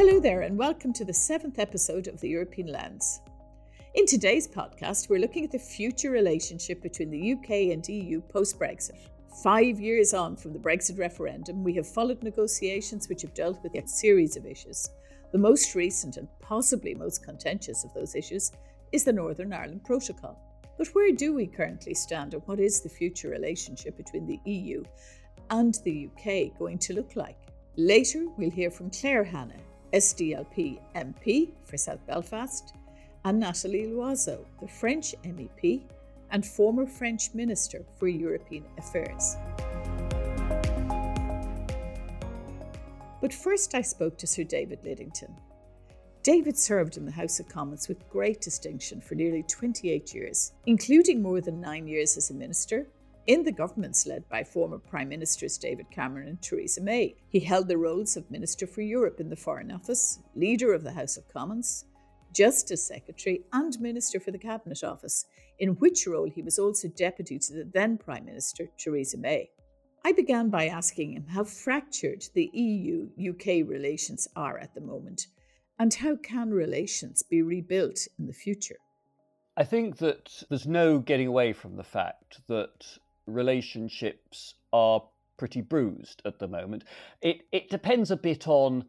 Hello there, and welcome to the seventh episode of the European Lens. In today's podcast, we're looking at the future relationship between the UK and EU post Brexit. Five years on from the Brexit referendum, we have followed negotiations which have dealt with a series of issues. The most recent and possibly most contentious of those issues is the Northern Ireland Protocol. But where do we currently stand, and what is the future relationship between the EU and the UK going to look like? Later, we'll hear from Claire Hanna, SDLP MP for South Belfast, and Nathalie Loiseau, the French MEP and former French Minister for European Affairs. But first, I spoke to Sir David Lidington. David served in the House of Commons with great distinction for nearly 28 years, including more than nine years as a minister in the governments led by former Prime Ministers David Cameron and Theresa May. He held the roles of Minister for Europe in the Foreign Office, Leader of the House of Commons, Justice Secretary, and Minister for the Cabinet Office, in which role he was also Deputy to the then Prime Minister Theresa May. I began by asking him how fractured the EU UK relations are at the moment and how can relations be rebuilt in the future. I think that there's no getting away from the fact that relationships are pretty bruised at the moment. It it depends a bit on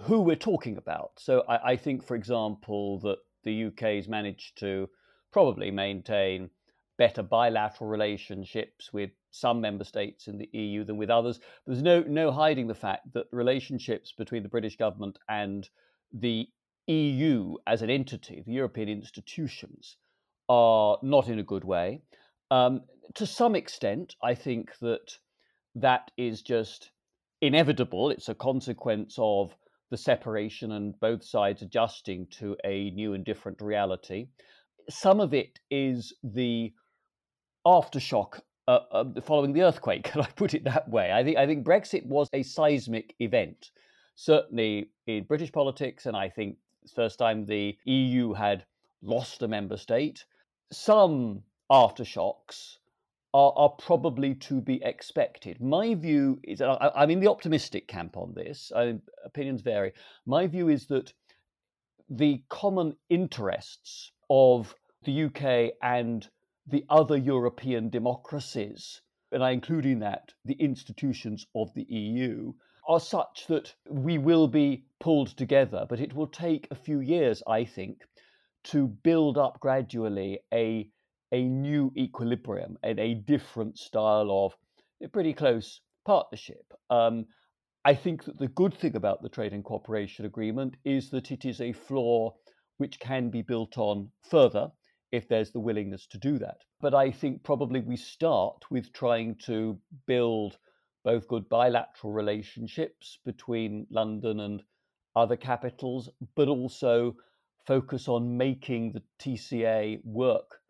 who we're talking about. So I, I think, for example, that the UK's managed to probably maintain better bilateral relationships with some member states in the EU than with others. There's no no hiding the fact that relationships between the British government and the EU as an entity, the European institutions, are not in a good way. Um, to some extent, I think that that is just inevitable. It's a consequence of the separation and both sides adjusting to a new and different reality. Some of it is the aftershock uh, uh, following the earthquake. Can I put it that way? I think I think Brexit was a seismic event, certainly in British politics, and I think first time the EU had lost a member state. Some aftershocks are, are probably to be expected. My view is, I, I'm in the optimistic camp on this, I, opinions vary. My view is that the common interests of the UK and the other European democracies, and I include in that the institutions of the EU, are such that we will be pulled together, but it will take a few years, I think, to build up gradually a a new equilibrium and a different style of pretty close partnership. Um, I think that the good thing about the Trade and Cooperation Agreement is that it is a floor which can be built on further if there's the willingness to do that. But I think probably we start with trying to build both good bilateral relationships between London and other capitals, but also focus on making the TCA work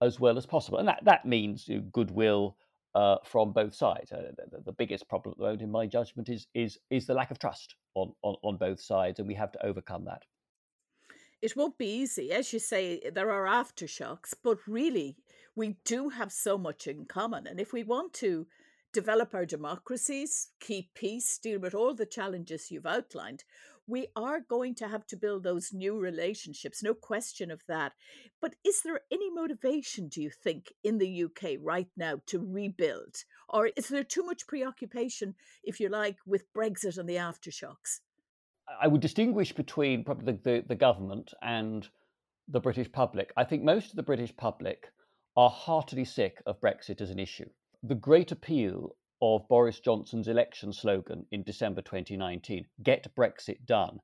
as well as possible. And that, that means you know, goodwill uh, from both sides. Uh, the, the, biggest problem at the moment, in my judgment, is, is, is the lack of trust on, on, on both sides, and we have to overcome that. It won't be easy. As you say, there are aftershocks, but really, we do have so much in common. And if we want to develop our democracies, keep peace, deal with all the challenges you've outlined, we are going to have to build those new relationships, no question of that. But is there any motivation, do you think, in the UK right now to rebuild? Or is there too much preoccupation, if you like, with Brexit and the aftershocks? I would distinguish between probably the, the, the government and the British public. I think most of the British public are heartily sick of Brexit as an issue. The great appeal of Boris Johnson's election slogan in December 2019, Get Brexit Done,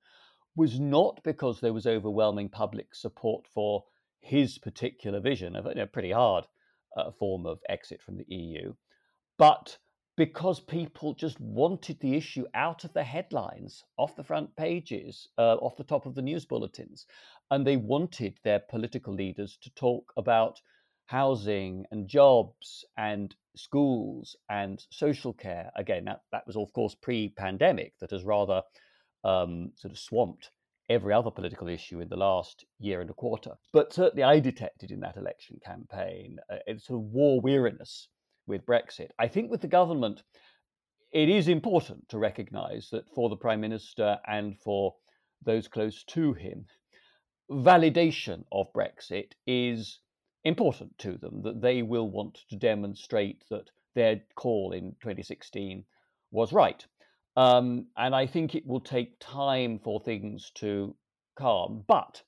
was not because there was overwhelming public support for his particular vision of a pretty hard uh, form of exit from the EU, but because people just wanted the issue out of the headlines, off the front pages, uh, off the top of the news bulletins. And they wanted their political leaders to talk about housing and jobs and schools and social care. Again, that, that was, of course, pre pandemic, that has rather um, sort of swamped every other political issue in the last year and a quarter. But certainly, I detected in that election campaign a, a sort of war weariness with Brexit. I think with the government, it is important to recognise that for the Prime Minister and for those close to him. Validation of Brexit is important to them, that they will want to demonstrate that their call in 2016 was right. Um, and I think it will take time for things to calm. But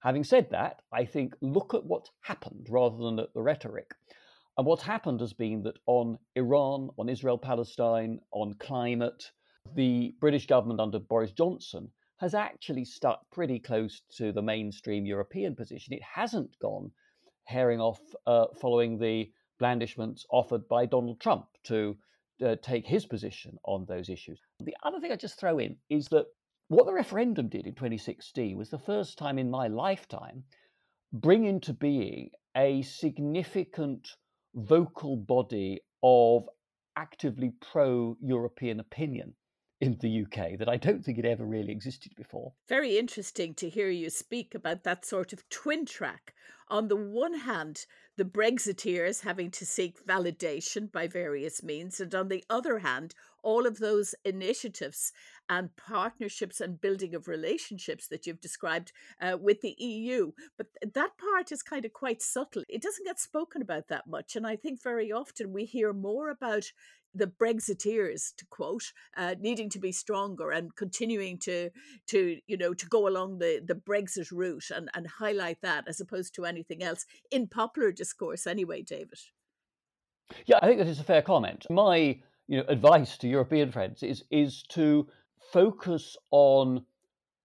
having said that, I think look at what's happened rather than at the rhetoric. And what's happened has been that on Iran, on Israel Palestine, on climate, the British government under Boris Johnson has actually stuck pretty close to the mainstream European position. It hasn't gone herring off uh, following the blandishments offered by Donald Trump to uh, take his position on those issues. The other thing I just throw in is that what the referendum did in 2016 was the first time in my lifetime bring into being a significant vocal body of actively pro European opinion in the UK that I don't think it ever really existed before. Very interesting to hear you speak about that sort of twin track. On the one hand, the Brexiteers having to seek validation by various means, and on the other hand, all of those initiatives and partnerships and building of relationships that you've described uh, with the EU. But that part is kind of quite subtle. It doesn't get spoken about that much. And I think very often we hear more about the Brexiteers, to quote, uh, needing to be stronger and continuing to to you know to go along the the Brexit route and and highlight that as opposed to anything else in popular discourse anyway, David. Yeah, I think that is a fair comment. My you know advice to European friends is is to focus on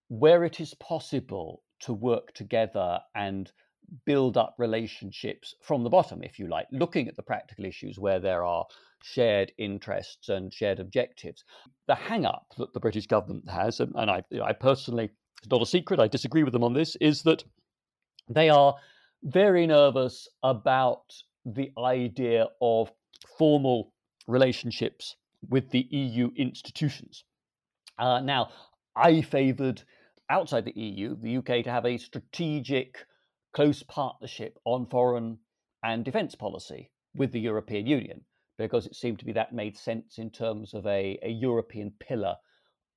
where it is possible to work together and build up relationships from the bottom, if you like, looking at the practical issues where there are shared interests and shared objectives. The hang up that the British government has, and, I, I personally, it's not a secret, I disagree with them on this, is that they are very nervous about the idea of formal relationships with the EU institutions. Uh, now, I favoured outside the EU, the UK, to have a strategic, close partnership on foreign and defence policy with the European Union, because it seemed to me that made sense in terms of a, a European pillar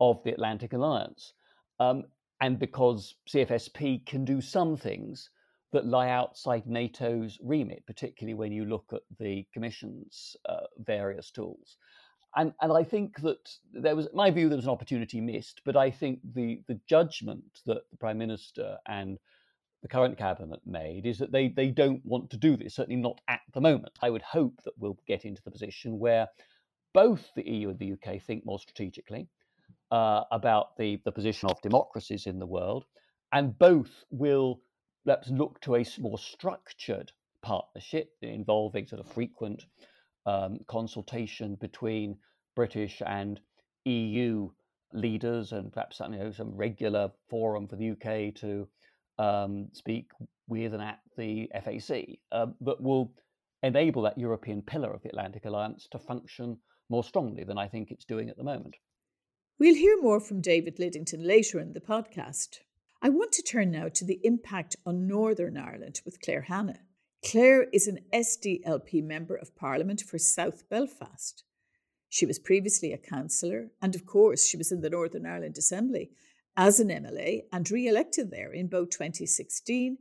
of the Atlantic Alliance. Um, and because CFSP can do some things that lie outside NATO's remit, particularly when you look at the Commission's uh, various tools and and I think that there was my view there was an opportunity missed, but I think the the judgment that the prime minister and the current cabinet made is that they they don't want to do this, certainly not at the moment. I would hope that we'll get into the position where both the EU and the UK think more strategically uh, about the the position of democracies in the world, and both will perhaps look to a more structured partnership involving sort of frequent um, consultation between British and EU leaders, and perhaps you know, some regular forum for the UK to um, speak with and at the FAC um, that will enable that European pillar of the Atlantic Alliance to function more strongly than I think it's doing at the moment. We'll hear more from David Lidington later in the podcast. I want to turn now to the impact on Northern Ireland with Claire Hanna. Claire is an SDLP Member of Parliament for South Belfast. She was previously a councillor, and of course, she was in the Northern Ireland Assembly as an MLA and re elected there in both 2016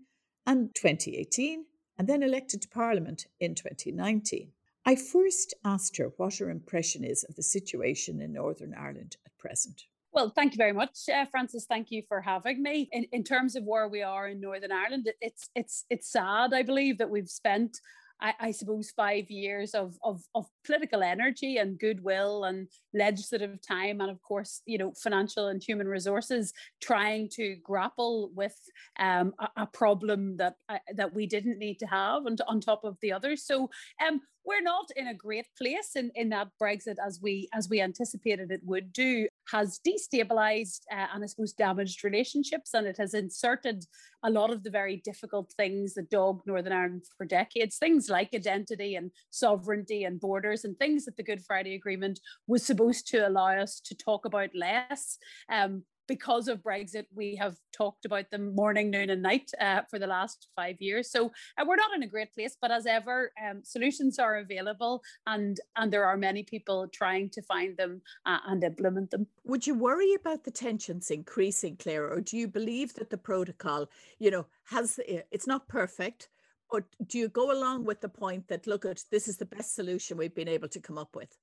and 2018, and then elected to Parliament in 2019. I first asked her what her impression is of the situation in Northern Ireland at present. Well, thank you very much, uh, Frances. Thank you for having me. In, in terms of where we are in Northern Ireland, it's it's it's sad, I believe, that we've spent I, I, suppose five years of, of of political energy and goodwill and legislative time and of course you know financial and human resources trying to grapple with um, a, a, problem that uh, that we didn't need to have and on top of the others. So um, we're not in a great place in, in that Brexit as we as we anticipated it would do has destabilized uh, and I suppose damaged relationships and it has inserted a lot of the very difficult things that dogged Northern Ireland for decades things like identity and sovereignty and borders and things that the Good Friday Agreement was supposed to allow us to talk about less um, because of Brexit, we have talked about them morning, noon, and night uh, for the last five years. So uh, we're not in a great place, but as ever, um, solutions are available, and and there are many people trying to find them uh, and implement them. Would you worry about the tensions increasing, Claire, or do you believe that the protocol, you know, has it's not perfect? Or do you go along with the point that look at this is the best solution we've been able to come up with?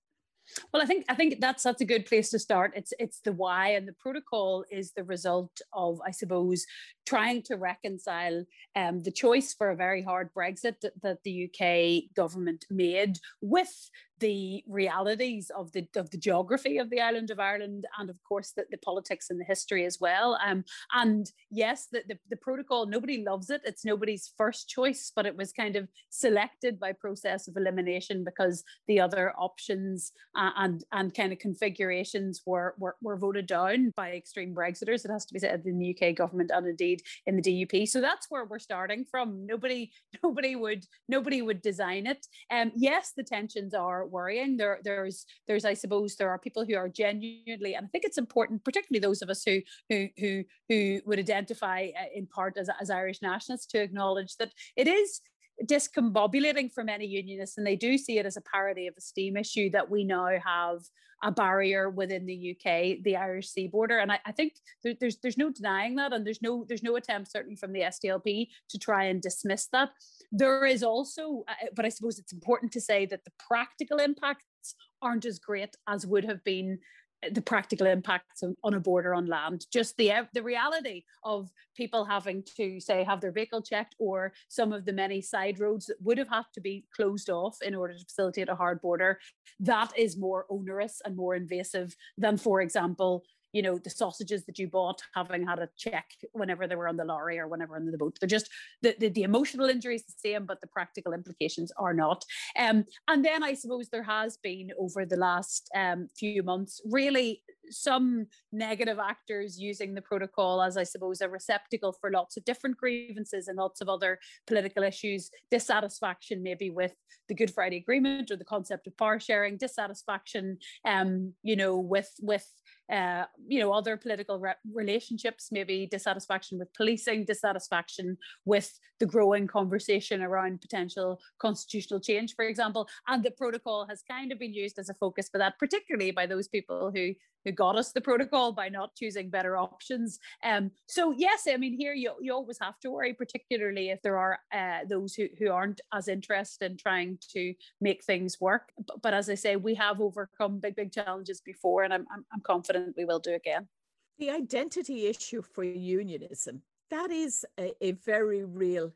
Well, I think I think that's that's a good place to start. It's it's the why, and the protocol is the result of, I suppose, trying to reconcile um, the choice for a very hard Brexit that, that the UK government made with the realities of the of the geography of the island of Ireland and of course the, the politics and the history as well. Um, and yes, the, the, the protocol, nobody loves it. It's nobody's first choice, but it was kind of selected by process of elimination because the other options uh, and and kind of configurations were, were were voted down by extreme Brexiters. It has to be said in the UK government and indeed in the DUP. So that's where we're starting from. Nobody nobody would nobody would design it. Um, yes, the tensions are worrying. There, there's, there's, I suppose, there are people who are genuinely, and I think it's important, particularly those of us who, who, who, who would identify uh, in part as, as Irish nationalists, to acknowledge that it is discombobulating for many unionists, and they do see it as a parity of esteem issue that we now have a barrier within the UK, the Irish sea border, and I, I think there, there's there's no denying that, and there's no there's no attempt certainly from the SDLP to try and dismiss that. There is also, uh, but I suppose it's important to say that the practical impacts aren't as great as would have been the practical impacts on, a border on land just the the reality of people having to say have their vehicle checked or some of the many side roads that would have had to be closed off in order to facilitate a hard border that is more onerous and more invasive than for example you know the sausages that you bought having had a check whenever they were on the lorry or whenever on the boat. They're just the, the, the emotional injury is the same but the practical implications are not. Um, and then i suppose there has been over the last um, few months really some negative actors using the protocol as, I suppose, a receptacle for lots of different grievances and lots of other political issues. Dissatisfaction, maybe with the Good Friday Agreement or the concept of power sharing. Dissatisfaction, um, you know, with with uh, you know other political re- relationships. Maybe dissatisfaction with policing. Dissatisfaction with the growing conversation around potential constitutional change, for example. And the protocol has kind of been used as a focus for that, particularly by those people who who got us the protocol by not choosing better options. Um, so yes, I mean here you, you always have to worry, particularly if there are uh, those who, who aren't as interested in trying to make things work. But, but as I say, we have overcome big, big challenges before, and I'm, I'm, I'm confident we will do again. The identity issue for unionism, that is a, a very real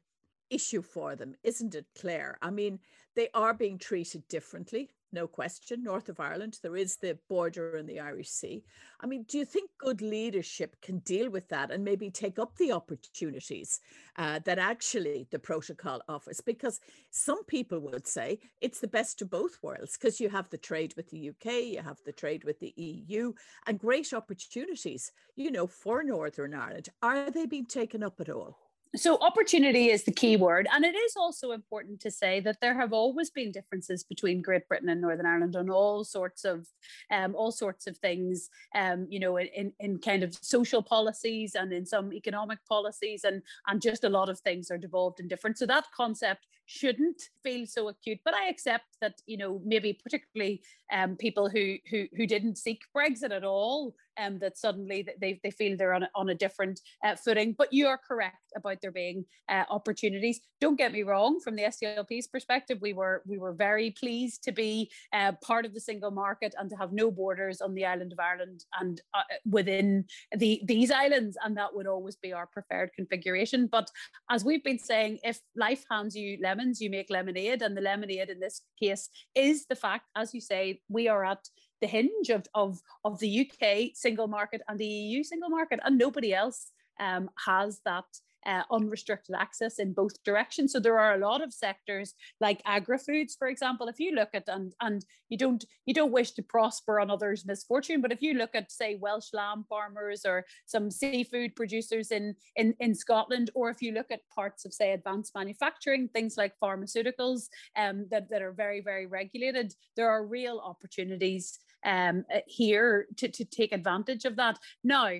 issue for them, isn't it, Claire? I mean, they are being treated differently no question, north of Ireland. There is the border in the Irish Sea. I mean, do you think good leadership can deal with that and maybe take up the opportunities uh, that actually the protocol offers? Because some people would say it's the best of both worlds because you have the trade with the UK, you have the trade with the EU, and great opportunities, you know, for Northern Ireland. Are they being taken up at all? So opportunity is the key word and it is also important to say that there have always been differences between great britain and northern ireland on all sorts of um, all sorts of things um, you know in, in kind of social policies and in some economic policies and and just a lot of things are devolved and different. So that concept shouldn't feel so acute but i accept that you know maybe particularly um, people who who who didn't seek brexit at all um, that suddenly they, they feel they're on a, on a different uh, footing. But you are correct about there being uh, opportunities. Don't get me wrong. From the SDLP's perspective, we were we were very pleased to be uh, part of the single market and to have no borders on the island of Ireland and uh, within the these islands, and that would always be our preferred configuration. But as we've been saying, if life hands you lemons, you make lemonade, and the lemonade in this case is the fact, as you say, we are at the hinge of, of, of the UK single market and the EU single market, and nobody else um, has that uh, unrestricted access in both directions. So there are a lot of sectors like agri-foods, for example. If you look at and and you don't you don't wish to prosper on others' misfortune, but if you look at say Welsh lamb farmers or some seafood producers in in in Scotland, or if you look at parts of say advanced manufacturing, things like pharmaceuticals, um, that that are very very regulated, there are real opportunities um, uh, here to, to take advantage of that. Now,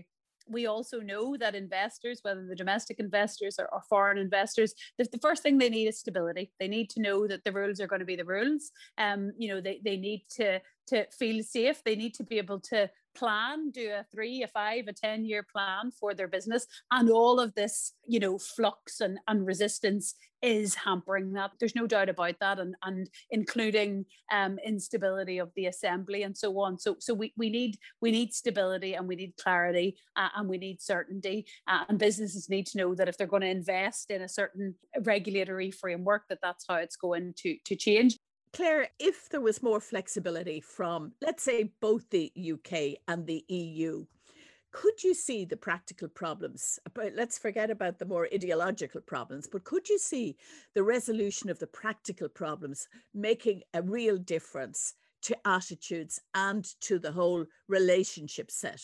we also know that investors, whether the domestic investors or, or foreign investors, the, the, first thing they need is stability. They need to know that the rules are going to be the rules. Um, you know, they, they need to to feel safe. They need to be able to plan, do a three, a five, a 10 year plan for their business. And all of this, you know, flux and, and resistance is hampering that. There's no doubt about that. And, and including um, instability of the assembly and so on. So, so we, we need we need stability and we need clarity uh, and we need certainty. Uh, and businesses need to know that if they're going to invest in a certain regulatory framework, that that's how it's going to, to change. Claire, if there was more flexibility from, let's say, both the UK and the EU, could you see the practical problems? But let's forget about the more ideological problems, but could you see the resolution of the practical problems making a real difference to attitudes and to the whole relationship set?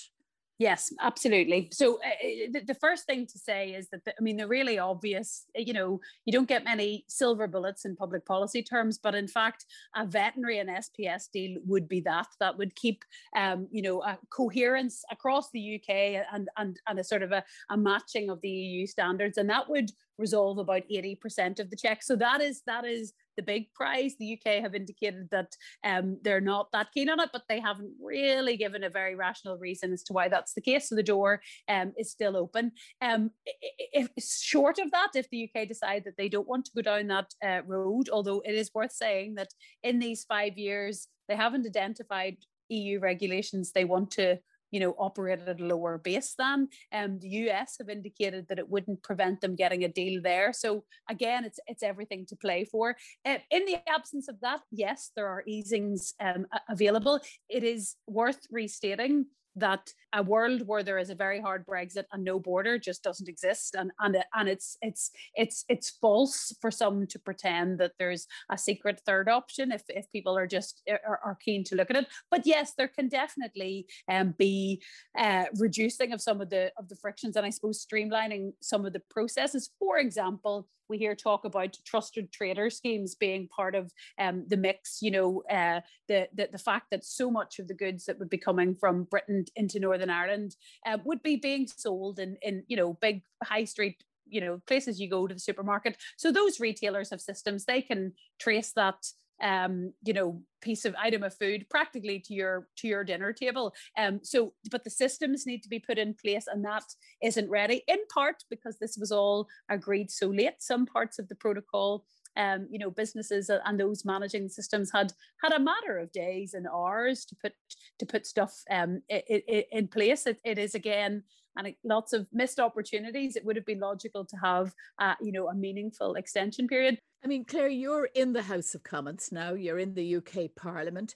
Yes, absolutely. So uh, the, the, first thing to say is that the, I mean the really obvious, eh, you know, you don't get many silver bullets in public policy terms, but in fact, a veterinary and SPS deal would be that. That would keep, um, you know, a coherence across the UK and and and a sort of a, a matching of the EU standards, and that would resolve about 80% of the checks. So that is that is the big prize. The UK have indicated that um, they're not that keen on it, but they haven't really given a very rational reason as to why that's the case. So the door um, is still open. Um, if short of that, if the UK decide that they don't want to go down that uh, road, although it is worth saying that in these five years they haven't identified EU regulations they want to you know, operate at a lower base than. Um, the US have indicated that it wouldn't prevent them getting a deal there. So again, it's it's everything to play for. Uh, in the absence of that, yes, there are easings um, available. It is worth restating that a world where there is a very hard Brexit and no border just doesn't exist, and and and it's it's it's it's false for some to pretend that there's a secret third option if if people are just are, are keen to look at it. But yes, there can definitely um, be uh, reducing of some of the of the frictions, and I suppose streamlining some of the processes. For example, we hear talk about trusted trader schemes being part of um, the mix. You know, uh, the, the the fact that so much of the goods that would be coming from Britain into Northern Ireland uh, would be being sold in in you know big high street you know places you go to the supermarket. So those retailers have systems they can trace that um you know piece of item of food practically to your to your dinner table um so but the systems need to be put in place and that isn't ready in part because this was all agreed so late some parts of the protocol um, you know, businesses and those managing systems had had a matter of days and hours to put to put stuff um, in, in place. It, it is again and lots of missed opportunities. It would have been logical to have, uh, you know, a meaningful extension period. I mean, Claire, you're in the House of Commons now, you're in the UK Parliament.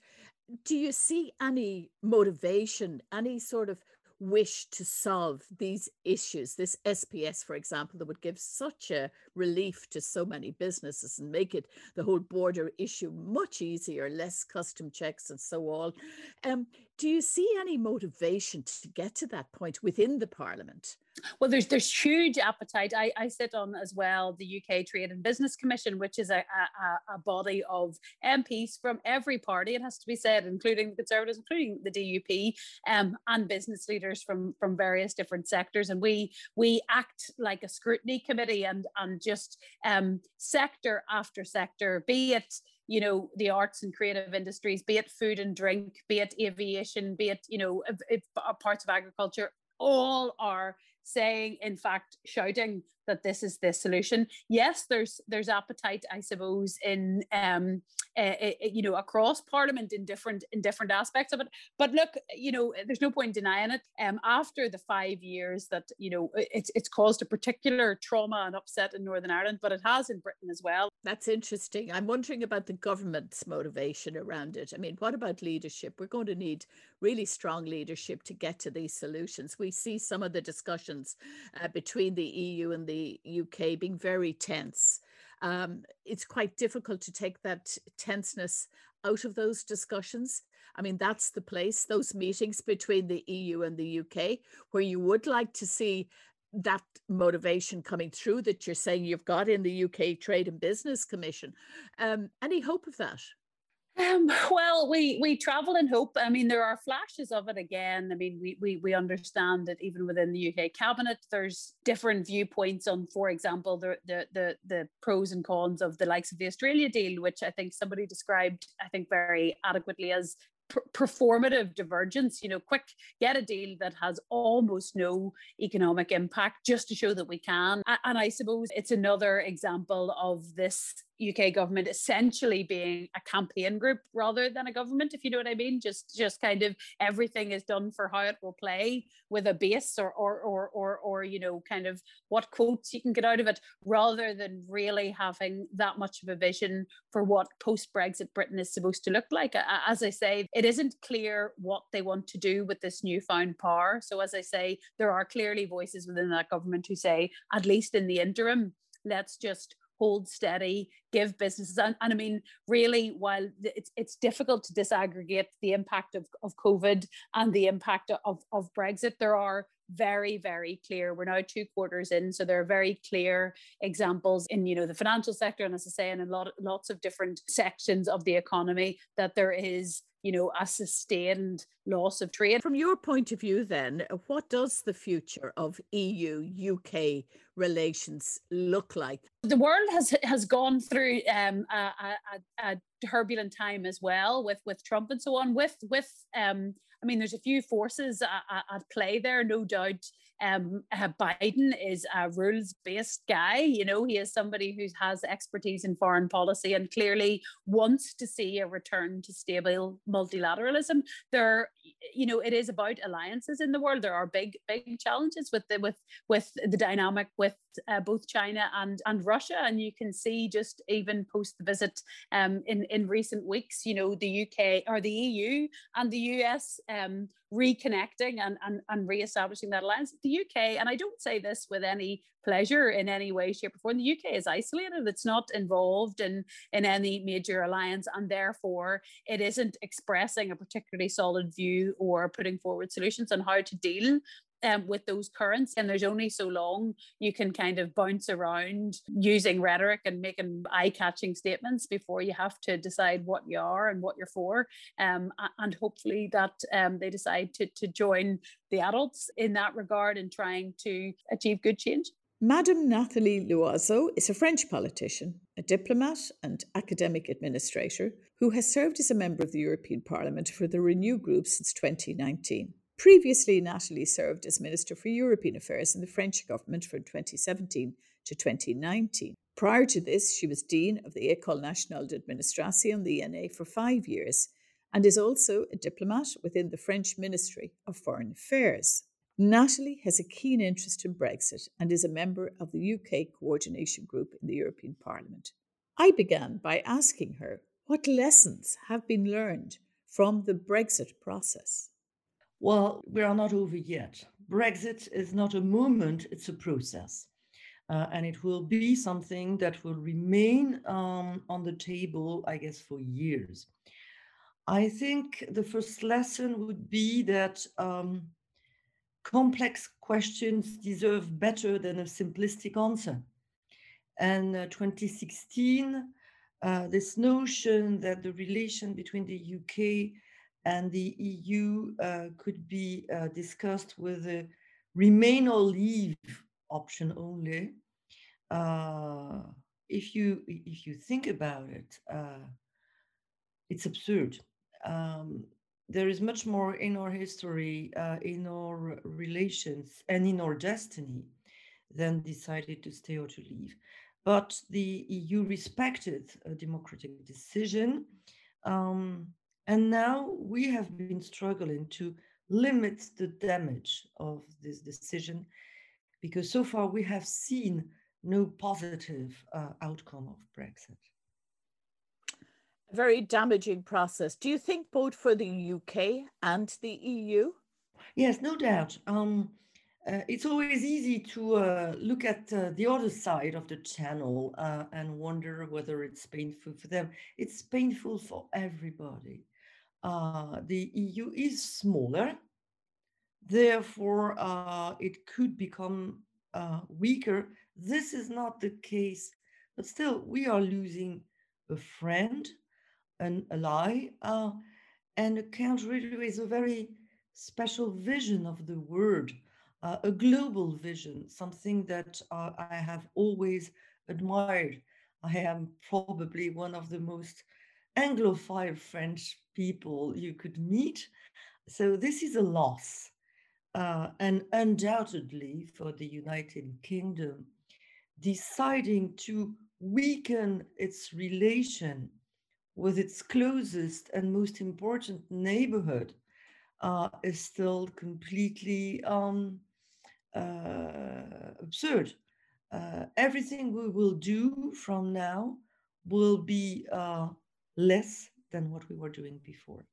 Do you see any motivation, any sort of wish to solve these issues, this SPS, for example, that would give such a relief to so many businesses and make it the whole border issue much easier, less custom checks and so on. Um, do you see any motivation to get to that point within the Parliament? Well, there's there's huge appetite. I, I sit on as well the UK Trade and Business Commission, which is a, a, a body of MPs from every party, it has to be said, including the Conservatives, including the DUP, um, and business leaders from, from various different sectors. And we we act like a scrutiny committee and, and just um, sector after sector, be it you know the arts and creative industries be it food and drink be it aviation be it you know if, if uh, parts of agriculture all are saying, in fact, shouting that this is the solution. Yes, there's there's appetite, I suppose, in um, uh, you know across Parliament in different in different aspects of it. But look, you know, there's no point denying it. Um, after the five years that you know it's it's caused a particular trauma and upset in Northern Ireland, but it has in Britain as well. That's interesting. I'm wondering about the government's motivation around it. I mean, what about leadership? We're going to need really strong leadership to get to these solutions. We see some of the discussions uh, between the EU and UK being very tense. Um, it's quite difficult to take that tenseness out of those discussions. I mean, that's the place, those meetings between the EU and the UK, where you would like to see that motivation coming through that you're saying you've got in the UK Trade and Business Commission. Um, any hope of that? Um, well, we we travel in hope. I mean, there are flashes of it again. I mean, we we we understand that even within the UK cabinet, there's different viewpoints on, for example, the the the, the pros and cons of the likes of the Australia deal, which I think somebody described, I think, very adequately as performative divergence you know quick get a deal that has almost no economic impact just to show that we can and i suppose it's another example of this UK government essentially being a campaign group rather than a government, if you know what I mean. Just just kind of everything is done for how it will play with a base or or or or, or you know, kind of what quotes you can get out of it, rather than really having that much of a vision for what post-Brexit Britain is supposed to look like. As I say, it isn't clear what they want to do with this newfound power. So as I say, there are clearly voices within that government who say, at least in the interim, let's just hold steady, give businesses, and, and I mean, really, while it's it's difficult to disaggregate the impact of, of COVID and the impact of, of Brexit, there are very very clear we're now two quarters in so there are very clear examples in you know the financial sector and as i say in a lot lots of different sections of the economy that there is you know, a sustained loss of trade. From your point of view, then, what does the future of EU UK relations look like? The world has has gone through um, a, a, a, turbulent time as well with with Trump and so on. With with um, I mean, there's a few forces at, at play there, no doubt. Um, uh, Biden is a rules based guy. You know, he is somebody who has expertise in foreign policy and clearly wants to see a return to stable multilateralism. There, you know, it is about alliances in the world. There are big, big challenges with the with with the dynamic with uh, both China and and Russia, and you can see just even post the visit um, in in recent weeks, you know, the UK or the EU and the US um, reconnecting and, and, and re-establishing that alliance. The UK, and I don't say this with any pleasure in any way, shape, or form, the UK is isolated. It's not involved in, in any major alliance, and therefore it isn't expressing a particularly solid view or putting forward solutions on how to deal um, with those currents. And there's only so long you can kind of bounce around using rhetoric and making eye catching statements before you have to decide what you are and what you're for. Um, and hopefully that um, they decide to, to join the adults in that regard in trying to achieve good change. Madame Nathalie Loiseau is a French politician, a diplomat, and academic administrator who has served as a member of the European Parliament for the Renew Group since 2019. Previously, Nathalie served as Minister for European Affairs in the French government from 2017 to 2019. Prior to this, she was Dean of the École Nationale d'Administration, the ENA, for five years, and is also a diplomat within the French Ministry of Foreign Affairs. Nathalie has a keen interest in Brexit and is a member of the UK Coordination Group in the European Parliament. I began by asking her what lessons have been learned from the Brexit process. Well, we are not over yet. Brexit is not a moment, it's a process. Uh, and it will be something that will remain um, on the table, I guess, for years. I think the first lesson would be that um, complex questions deserve better than a simplistic answer. And uh, 2016, uh, this notion that the relation between the UK and the EU uh, could be uh, discussed with a remain or leave option only. Uh, if you if you think about it, it's absurd. Um, there is much more in our history, uh, in our relations, and in our destiny than decided to stay or to leave. But the EU respected a democratic decision. Um, and now we have been struggling to limit the damage of this decision because so far we have seen no positive uh, outcome of Brexit. A very damaging process. Do you think both for the UK and the EU? Yes, no doubt. Um, uh, it's always easy to uh, look at uh, the other side of the channel uh, and wonder whether it's painful for them. It's painful for everybody uh, the EU is smaller. Therefore, uh, it could become uh, weaker. This is not the case, but still, we are losing a friend. an ally uh, and a country with a very special vision of the world, uh, a global vision, something that uh, I have always admired. I am probably one of the most Anglophile French people you could meet. So this is a loss. Uh, and undoubtedly for the United Kingdom, deciding to weaken its relation with its closest and most important neighborhood uh, is still completely um, uh, absurd. Uh, everything we will do from now will be uh, less than what we were doing before.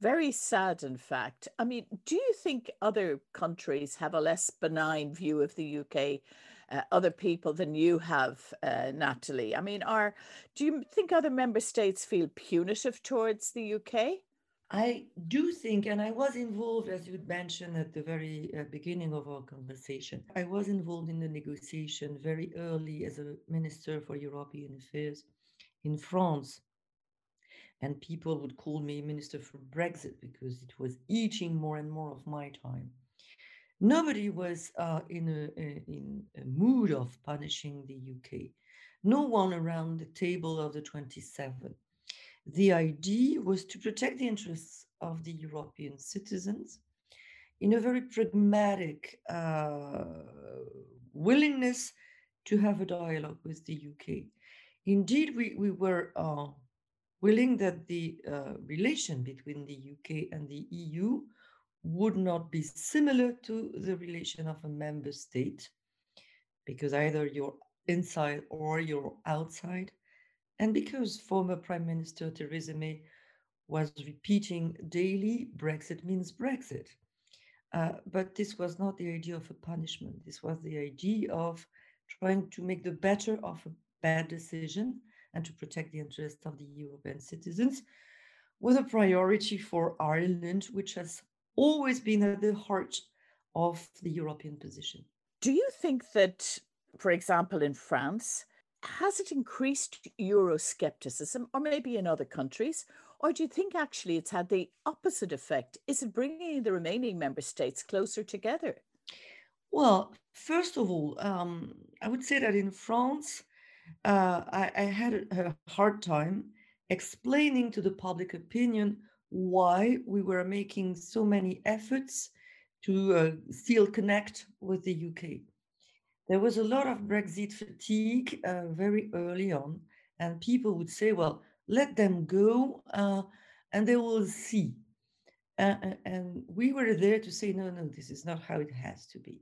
Very sad, in fact. I mean, do you think other countries have a less benign view of the UK uh, other people than you have, uh, Nathalie? I mean, are do you think other member states feel punitive towards the UK? I do think, and I was involved, as you mentioned at the very uh, beginning of our conversation, I was involved in the negotiation very early as a Minister for European Affairs in France. And people would call me Minister for Brexit because it was eating more and more of my time nobody was uh, in, a, in a mood of punishing the UK. No one around the table of the 27. The idea was to protect the interests of the European citizens in a very pragmatic uh, willingness to have a dialogue with the UK. Indeed, we, we were uh, willing that the uh, relation between the UK and the EU would not be similar to the relation of a member state because either you're inside or you're outside. And because former Prime Minister Theresa May was repeating daily, Brexit means Brexit. Uh, but this was not the idea of a punishment. This was the idea of trying to make the better of a bad decision and to protect the interests of the European citizens with a priority for Ireland, which has always been at the heart of the European position. Do you think that, for example, in France, has it increased Euroscepticism, or maybe in other countries? Or do you think actually it's had the opposite effect? Is it bringing the remaining member states closer together? Well, first of all, um, I would say that in France, uh, I, I, had a hard time explaining to the public opinion why we were making so many efforts to uh, still connect with the UK. There was a lot of Brexit fatigue uh, very early on, and people would say, well, let them go uh, and they will see. and we were there to say, no, no, this is not how it has to be.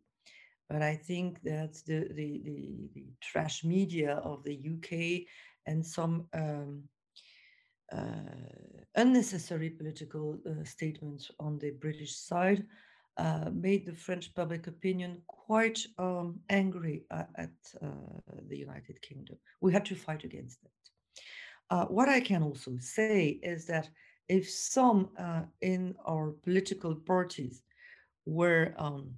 But I think that the, the, the, the trash media of the UK and some um, uh, unnecessary political uh, statements on the British side uh, made the French public opinion quite um, angry at the United Kingdom. We had to fight against that. what I can also say is that if some in our political parties were um,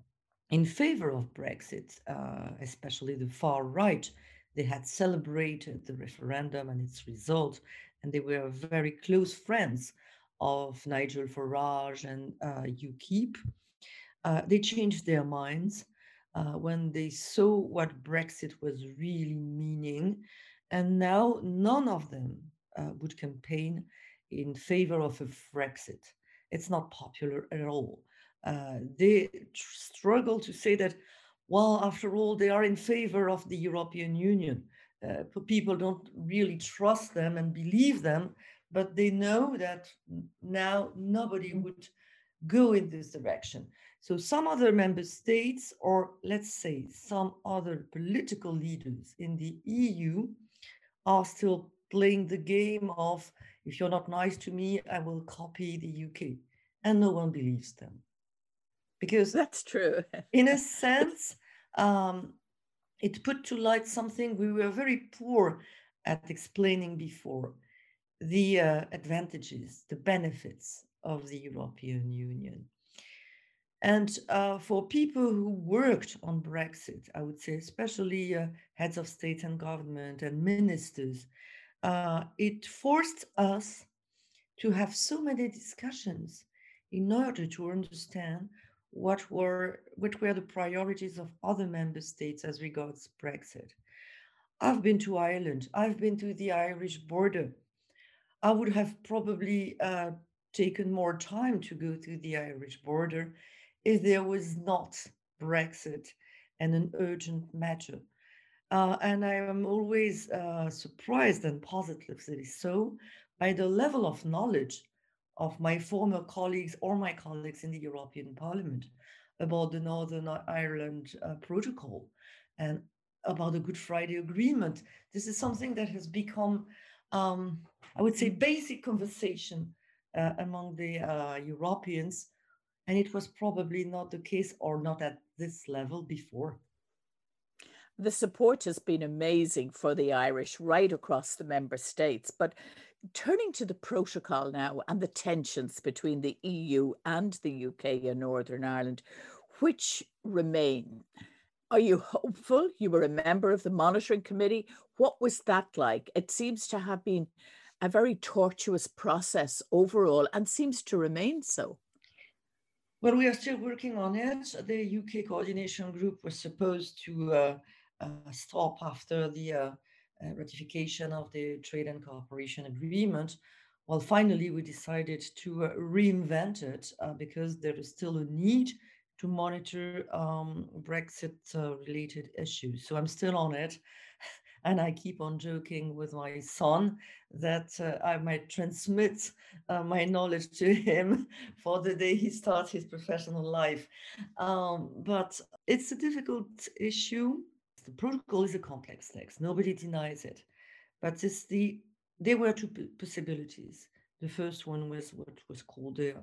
in favor of Brexit, uh, especially the far right. They had celebrated the referendum and its result and they were very close friends of Nigel Farage and uh, UKIP. Uh, they changed their minds uh, when they saw what Brexit was really meaning, and now none of them uh, would campaign in favor of a Brexit. It's not popular at all. Uh, they tr- struggle to say that, well, after all, they are in favor of the European Union uh, people don't really trust them and believe them, but they know that now nobody mm. would go in this direction. So some other member states, or let's say some other political leaders in the EU, are still playing the game of if you're not nice to me, I will copy the UK. And no one believes them. Because that's true. in a sense, um, it put to light something we were very poor at explaining before the uh, advantages, the benefits of the European Union. And uh, for people who worked on Brexit, I would say, especially uh, heads of state and government and ministers, uh, it forced us to have so many discussions in order to understand what were what were the priorities of other member states as regards Brexit. I've been to Ireland. I've been to the Irish border. I would have probably uh, taken more time to go to the Irish border if there was not Brexit and an urgent matter. Uh, and I am always uh, surprised and positively so by the level of knowledge of my former colleagues or my colleagues in the European Parliament about the Northern Ireland uh, Protocol and about the Good Friday Agreement. This is something that has become, um, I would say, basic conversation uh, among the uh, Europeans, and it was probably not the case or not at this level before. The support has been amazing for the Irish right across the member states, but turning to the protocol now and the tensions between the EU and the UK and Northern Ireland, which remain. Are you hopeful? You were a member of the monitoring committee. What was that like? It seems to have been a very tortuous process overall and seems to remain so. Well, we are still working on it. The UK coordination group was supposed to uh, uh, stop after the uh, uh, ratification of the Trade and Cooperation Agreement. Well, finally, we decided to uh, reinvent it uh, because there is still a need to monitor um, Brexit related issues. So I'm still on it. And I keep on joking with my son that uh, I might transmit uh, my knowledge to him for the day he starts his professional life. Um, but it's a difficult issue the protocol is a complex text. Nobody denies it. But it's the there were two possibilities. The first one was what was called the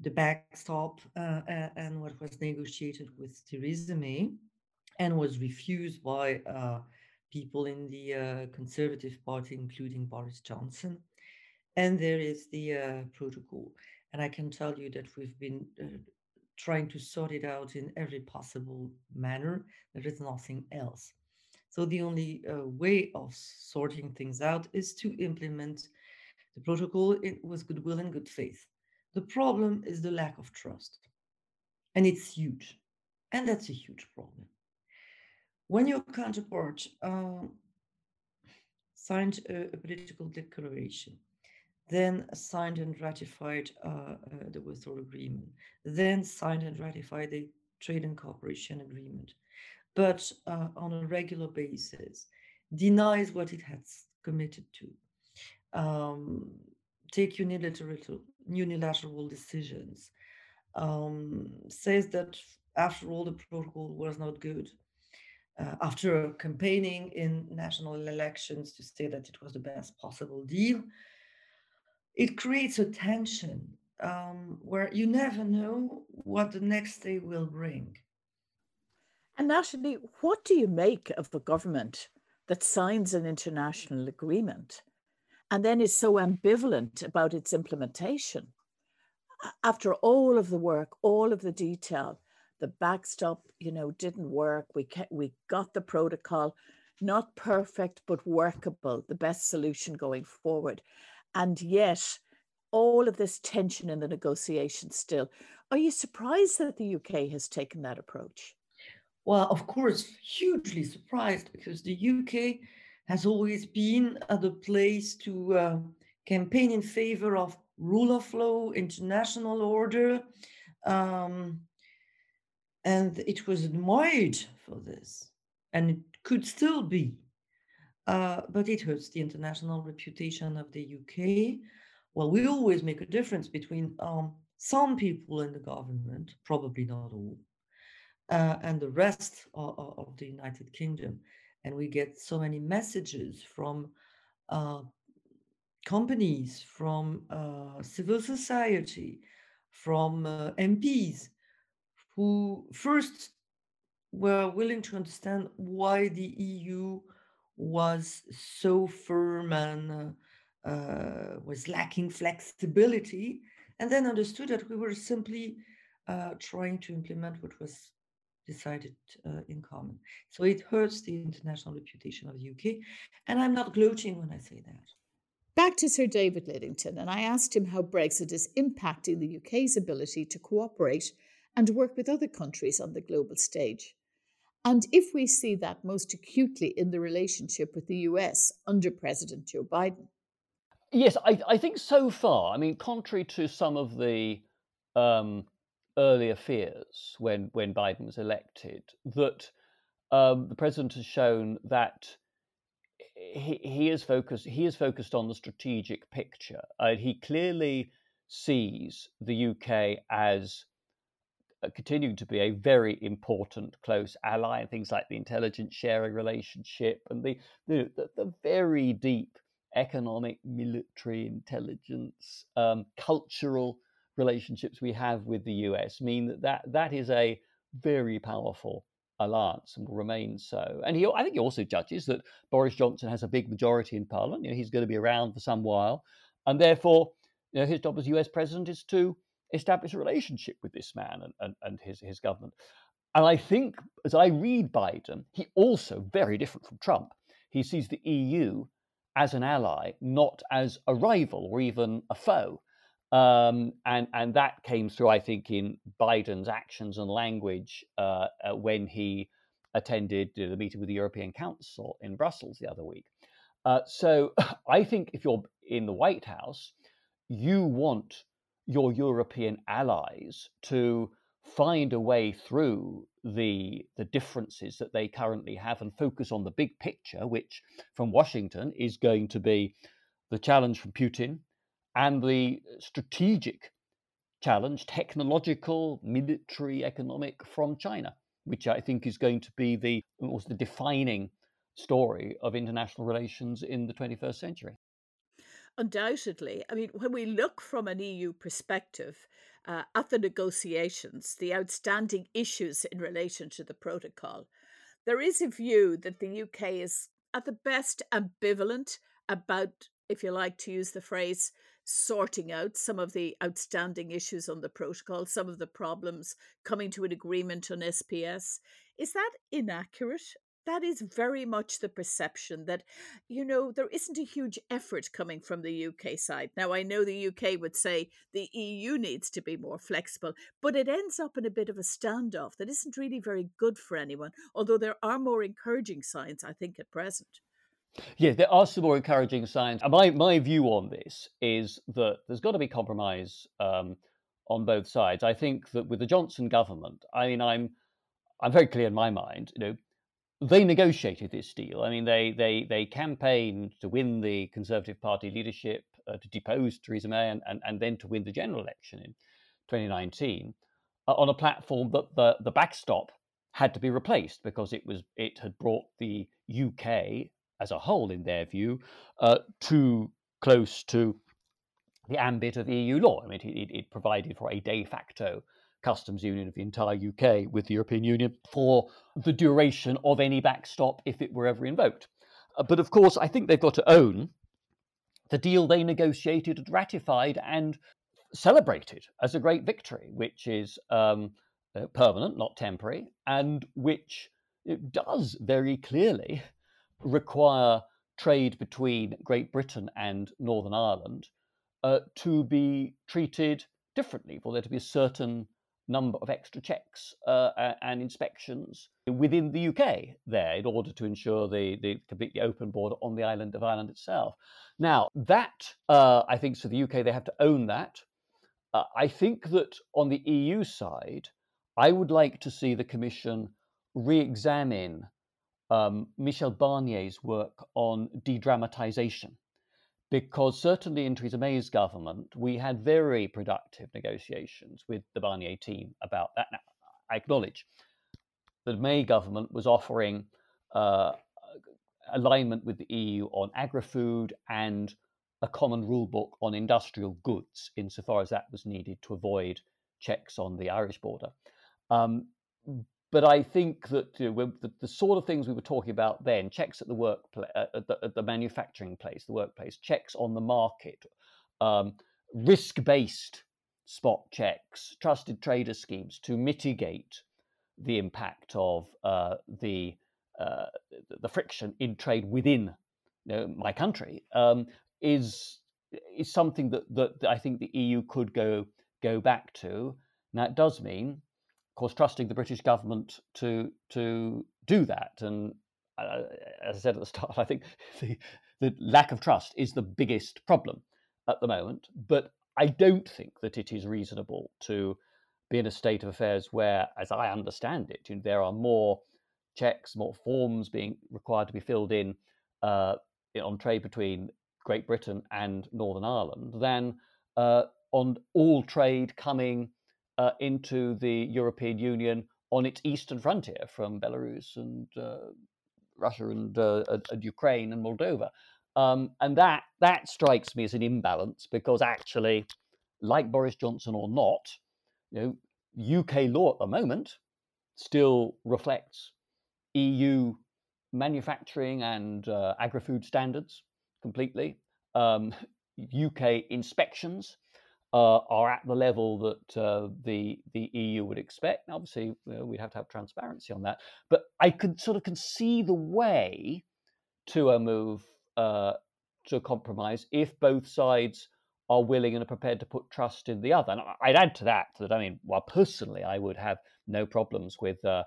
the backstop uh, and what was negotiated with Theresa May and was refused by uh, people in the uh, Conservative Party, including Boris Johnson. And there is the uh, protocol. And I can tell you that we've been uh, trying to sort it out in every possible manner. There is nothing else. So the only uh, way of sorting things out is to implement the protocol with goodwill and good faith. The problem is the lack of trust. And it's huge. And that's a huge problem. When your counterpart uh, signed a, a political declaration then signed and ratified uh, uh, the withdrawal agreement, then signed and ratified the trade and cooperation agreement, but uh, on a regular basis denies what it has committed to, um, take unilateral, unilateral decisions, um, says that after all the protocol was not good. Uh, after campaigning in national elections to say that it was the best possible deal, it creates a tension um, where you never know what the next day will bring. And Nathalie, what do you make of a government that signs an international agreement and then is so ambivalent about its implementation? After all of the work, all of the detail, the backstop, you know, didn't work. We we got the protocol, not perfect but workable, the best solution going forward. And yet, all of this tension in the negotiations still. Are you surprised that the UK has taken that approach? Well, of course, hugely surprised because the UK has always been at the place to uh, campaign in favor of rule of law, international order, um, and it was admired for this, and it could still be. Uh, but it hurts the international reputation of the UK. Well, we always make a difference between um, some people in the government, probably not all, uh, and the rest of, of, the United Kingdom. And we get so many messages from uh, companies, from uh, civil society, from uh, MPs who first were willing to understand why the EU was so firm and uh, was lacking flexibility, and then understood that we were simply uh, trying to implement what was decided uh, in common. So it hurts the international reputation of the UK. And I'm not gloating when I say that. Back to Sir David Lidington, and I asked him how Brexit is impacting the UK's ability to cooperate and work with other countries on the global stage. And if we see that most acutely in the relationship with the US under President Joe Biden. Yes, I, I think so far, I mean, contrary to some of the um, earlier fears when, when Biden was elected, that um, the president has shown that he, he is focused he is focused on the strategic picture. Uh, he clearly sees the UK as continuing to be a very important close ally and things like the intelligence sharing relationship and the, the, the very deep economic, military, intelligence, um, cultural relationships we have with the US mean that that, that is a very powerful alliance and will remain so. And he, I think he also judges that Boris Johnson has a big majority in Parliament. You know, he's going to be around for some while, and therefore, you know, his job as US president is to establish a relationship with this man and, and, and his, his government. And I think, as I read Biden, he also, very different from Trump, he sees the EU as an ally, not as a rival or even a foe. Um, and, and that came through, I think, in Biden's actions and language uh, uh, when he attended the meeting with the European Council in Brussels the other week. Uh, so I think if you're in the White House, you want your European allies to find a way through the the differences that they currently have and focus on the big picture, which from Washington is going to be the challenge from Putin and the strategic challenge, technological, military, economic from China, which I think is going to be the the defining story of international relations in the 21st century. Undoubtedly. I mean, when we look from an EU perspective uh, at the negotiations, the outstanding issues in relation to the protocol, there is a view that the UK is at the best ambivalent about, if you like to use the phrase, sorting out some of the outstanding issues on the protocol, some of the problems, coming to an agreement on SPS. Is that inaccurate? That is very much the perception that, you know, there isn't a huge effort coming from the UK side. Now, I know the UK would say the EU needs to be more flexible, but it ends up in a bit of a standoff that isn't really very good for anyone, although there are more encouraging signs, I think, at present. Yeah, there are some more encouraging signs. My, my view on this is that there's got to be compromise um, on both sides. I think that with the Johnson government, I mean, I'm I'm very clear in my mind. You know, they negotiated this deal. I mean, they they they campaigned to win the Conservative Party leadership, uh, to depose Theresa May, and, and, and then to win the general election in 2019 uh, on a platform that the the backstop had to be replaced because it was it had brought the UK as a whole, in their view, uh, too close to the ambit of EU law. I mean, it, it provided for a de facto customs union of the entire UK with the European Union for the duration of any backstop if it were ever invoked. Uh, but of course, I think they've got to own the deal they negotiated and ratified and celebrated as a great victory, which is um, uh, permanent, not temporary, and which does very clearly require trade between Great Britain and Northern Ireland uh, to be treated differently, for there to be a certain number of extra checks uh, and inspections within the UK there in order to ensure the, the completely open border on the island of Ireland itself. Now, that, uh, I think, so the UK, they have to own that. Uh, I think that on the EU side, I would like to see the Commission re examine um, Michel Barnier's work on de dramatisation because certainly in Theresa May's government, we had very productive negotiations with the Barnier team about that. Now, I acknowledge that the May government was offering uh, alignment with the EU on agri food and a common rule book on industrial goods, insofar as that was needed to avoid checks on the Irish border. Um, but I think that you know, the, the, sort of things we were talking about then, checks at the work, uh, at, the, at the manufacturing place, the workplace, checks on the market, um, risk-based spot checks, trusted trader schemes to mitigate the impact of uh, the uh, the friction in trade within you know, my country um, is is something that, that, I think the EU could go go back to. Now that does mean, of course, trusting the British government to to do that. And uh, as I said at the start, I think the the lack of trust is the biggest problem at the moment. But I don't think that it is reasonable to be in a state of affairs where, as I understand it, you know, there are more checks, more forms being required to be filled in uh, on trade between Great Britain and Northern Ireland than uh, on all trade coming uh, into the European Union on its eastern frontier from Belarus and uh, Russia and, uh, and, Ukraine and Moldova. Um, and that that strikes me as an imbalance because actually, like Boris Johnson or not, you know, UK law at the moment still reflects EU manufacturing and uh, agri-food standards completely. Um, UK inspections uh, are at the level that uh, the the EU would expect. Obviously, we'd have to have transparency on that, but I could sort of can see the way to a move uh, to a compromise if both sides are willing and are prepared to put trust in the other. And I'd add to that that I mean, well, personally, I would have no problems with uh,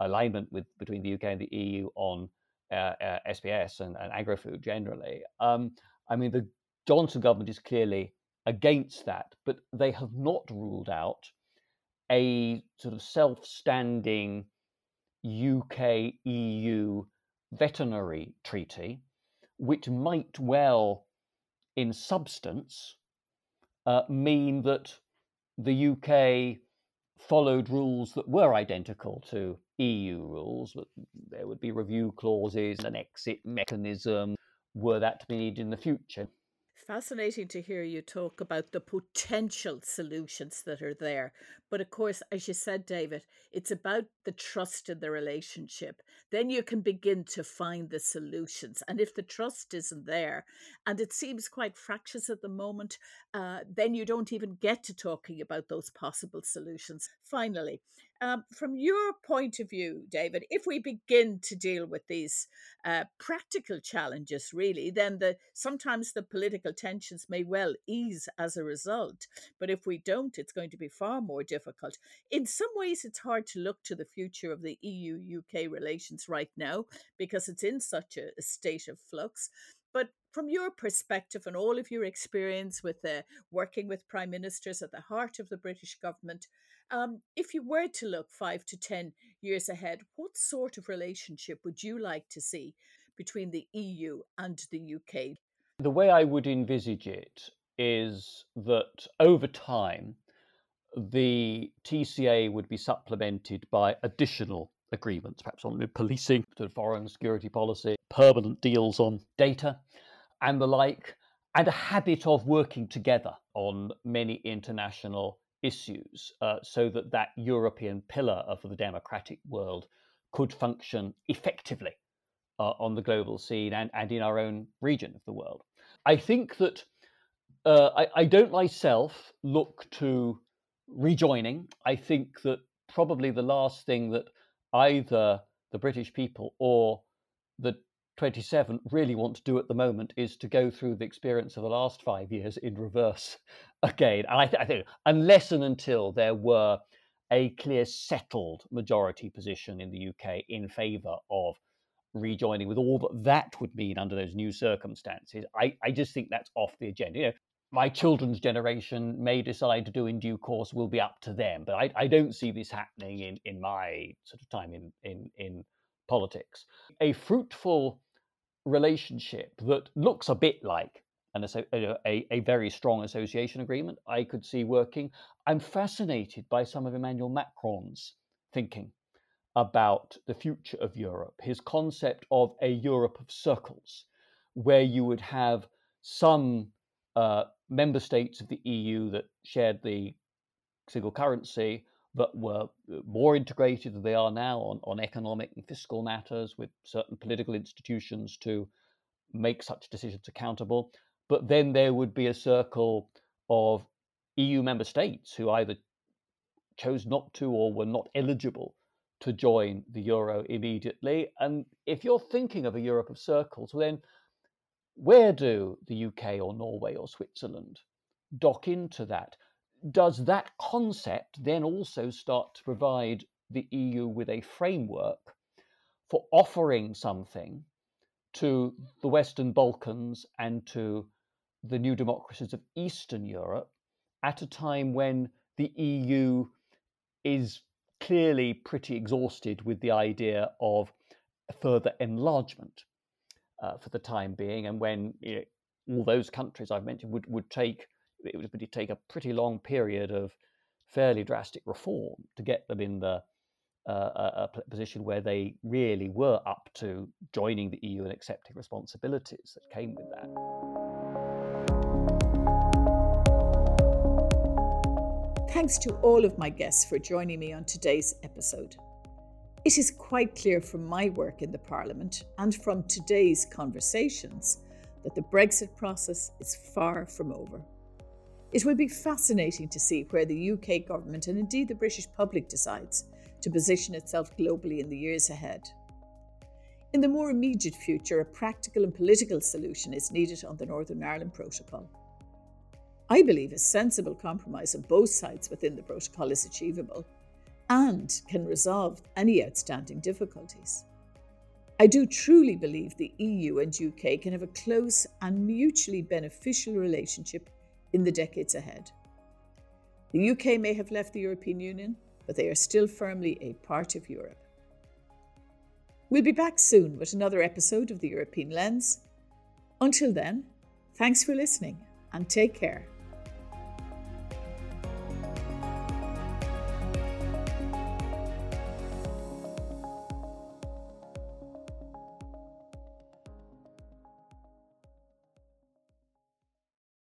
alignment with between the UK and the EU on uh, uh, SPS and, and agri-food generally. Um, I mean, the Johnson government is clearly against that, but they have not ruled out a sort of self-standing UK EU veterinary treaty, which might well, in substance, uh, mean that the UK followed rules that were identical to EU rules, but there would be review clauses, and an exit mechanism, were that to be needed in the future. Fascinating to hear you talk about the potential solutions that are there. But of course, as you said, David, it's about the trust in the relationship. Then you can begin to find the solutions. And if the trust isn't there, and it seems quite fractious at the moment, uh, then you don't even get to talking about those possible solutions. Finally, um, from your point of view, David, if we begin to deal with these uh, practical challenges, really, then the sometimes the political tensions may well ease as a result. But if we don't, it's going to be far more difficult. In some ways, it's hard to look to the future of the EU UK relations right now because it's in such a, a state of flux. But from your perspective and all of your experience with uh, working with prime ministers at the heart of the British government, um, if you were to look five to 10 years ahead, what sort of relationship would you like to see between the EU and the UK? The way I would envisage it is that over time, the TCA would be supplemented by additional agreements, perhaps on policing, foreign security policy, permanent deals on data, and the like, and a habit of working together on many international issues uh, so that that European pillar of the democratic world could function effectively uh, on the global scene and, and in our own region of the world. I think that uh, I, I don't myself look to rejoining. I think that probably the last thing that either the British people or the 27 really want to do at the moment is to go through the experience of the last five years in reverse again. And I, th- I think unless and until there were a clear settled majority position in the UK in favour of rejoining with all that that would mean under those new circumstances, I, I just think that's off the agenda. You know, my children's generation may decide to do in due course will be up to them, but I, I don't see this happening in, in my sort of time in, in, in politics. A fruitful relationship that looks a bit like an, a, a very strong association agreement, I could see working. I'm fascinated by some of Emmanuel Macron's thinking about the future of Europe, his concept of a Europe of circles, where you would have some uh, member states of the EU that shared the single currency, that were uh, more integrated than they are now on, on economic and fiscal matters with certain political institutions to make such decisions accountable. But then there would be a circle of EU member states who either chose not to or were not eligible to join the euro immediately. And if you're thinking of a Europe of circles, well, then where do the UK or Norway or Switzerland dock into that? Does that concept then also start to provide the EU with a framework for offering something to the Western Balkans and to the new democracies of Eastern Europe at a time when the EU is clearly pretty exhausted with the idea of further enlargement uh, for the time being, and when you know, all those countries I've mentioned would, would take it would take a pretty long period of fairly drastic reform to get them in the uh, a position where they really were up to joining the EU and accepting responsibilities that came with that. Thanks to all of my guests for joining me on today's episode. It is quite clear from my work in the Parliament and from today's conversations that the Brexit process is far from over. It will be fascinating to see where the UK government and indeed the British public decides to position itself globally in the years ahead. In the more immediate future, a practical and political solution is needed on the Northern Ireland Protocol. I believe a sensible compromise on both sides within the protocol is achievable and can resolve any outstanding difficulties. I do truly believe the EU and UK can have a close and mutually beneficial relationship in the decades ahead. The UK may have left the European Union, but they are still firmly a part of Europe. We'll be back soon with another episode of the European Lens. Until then, thanks for listening and take care.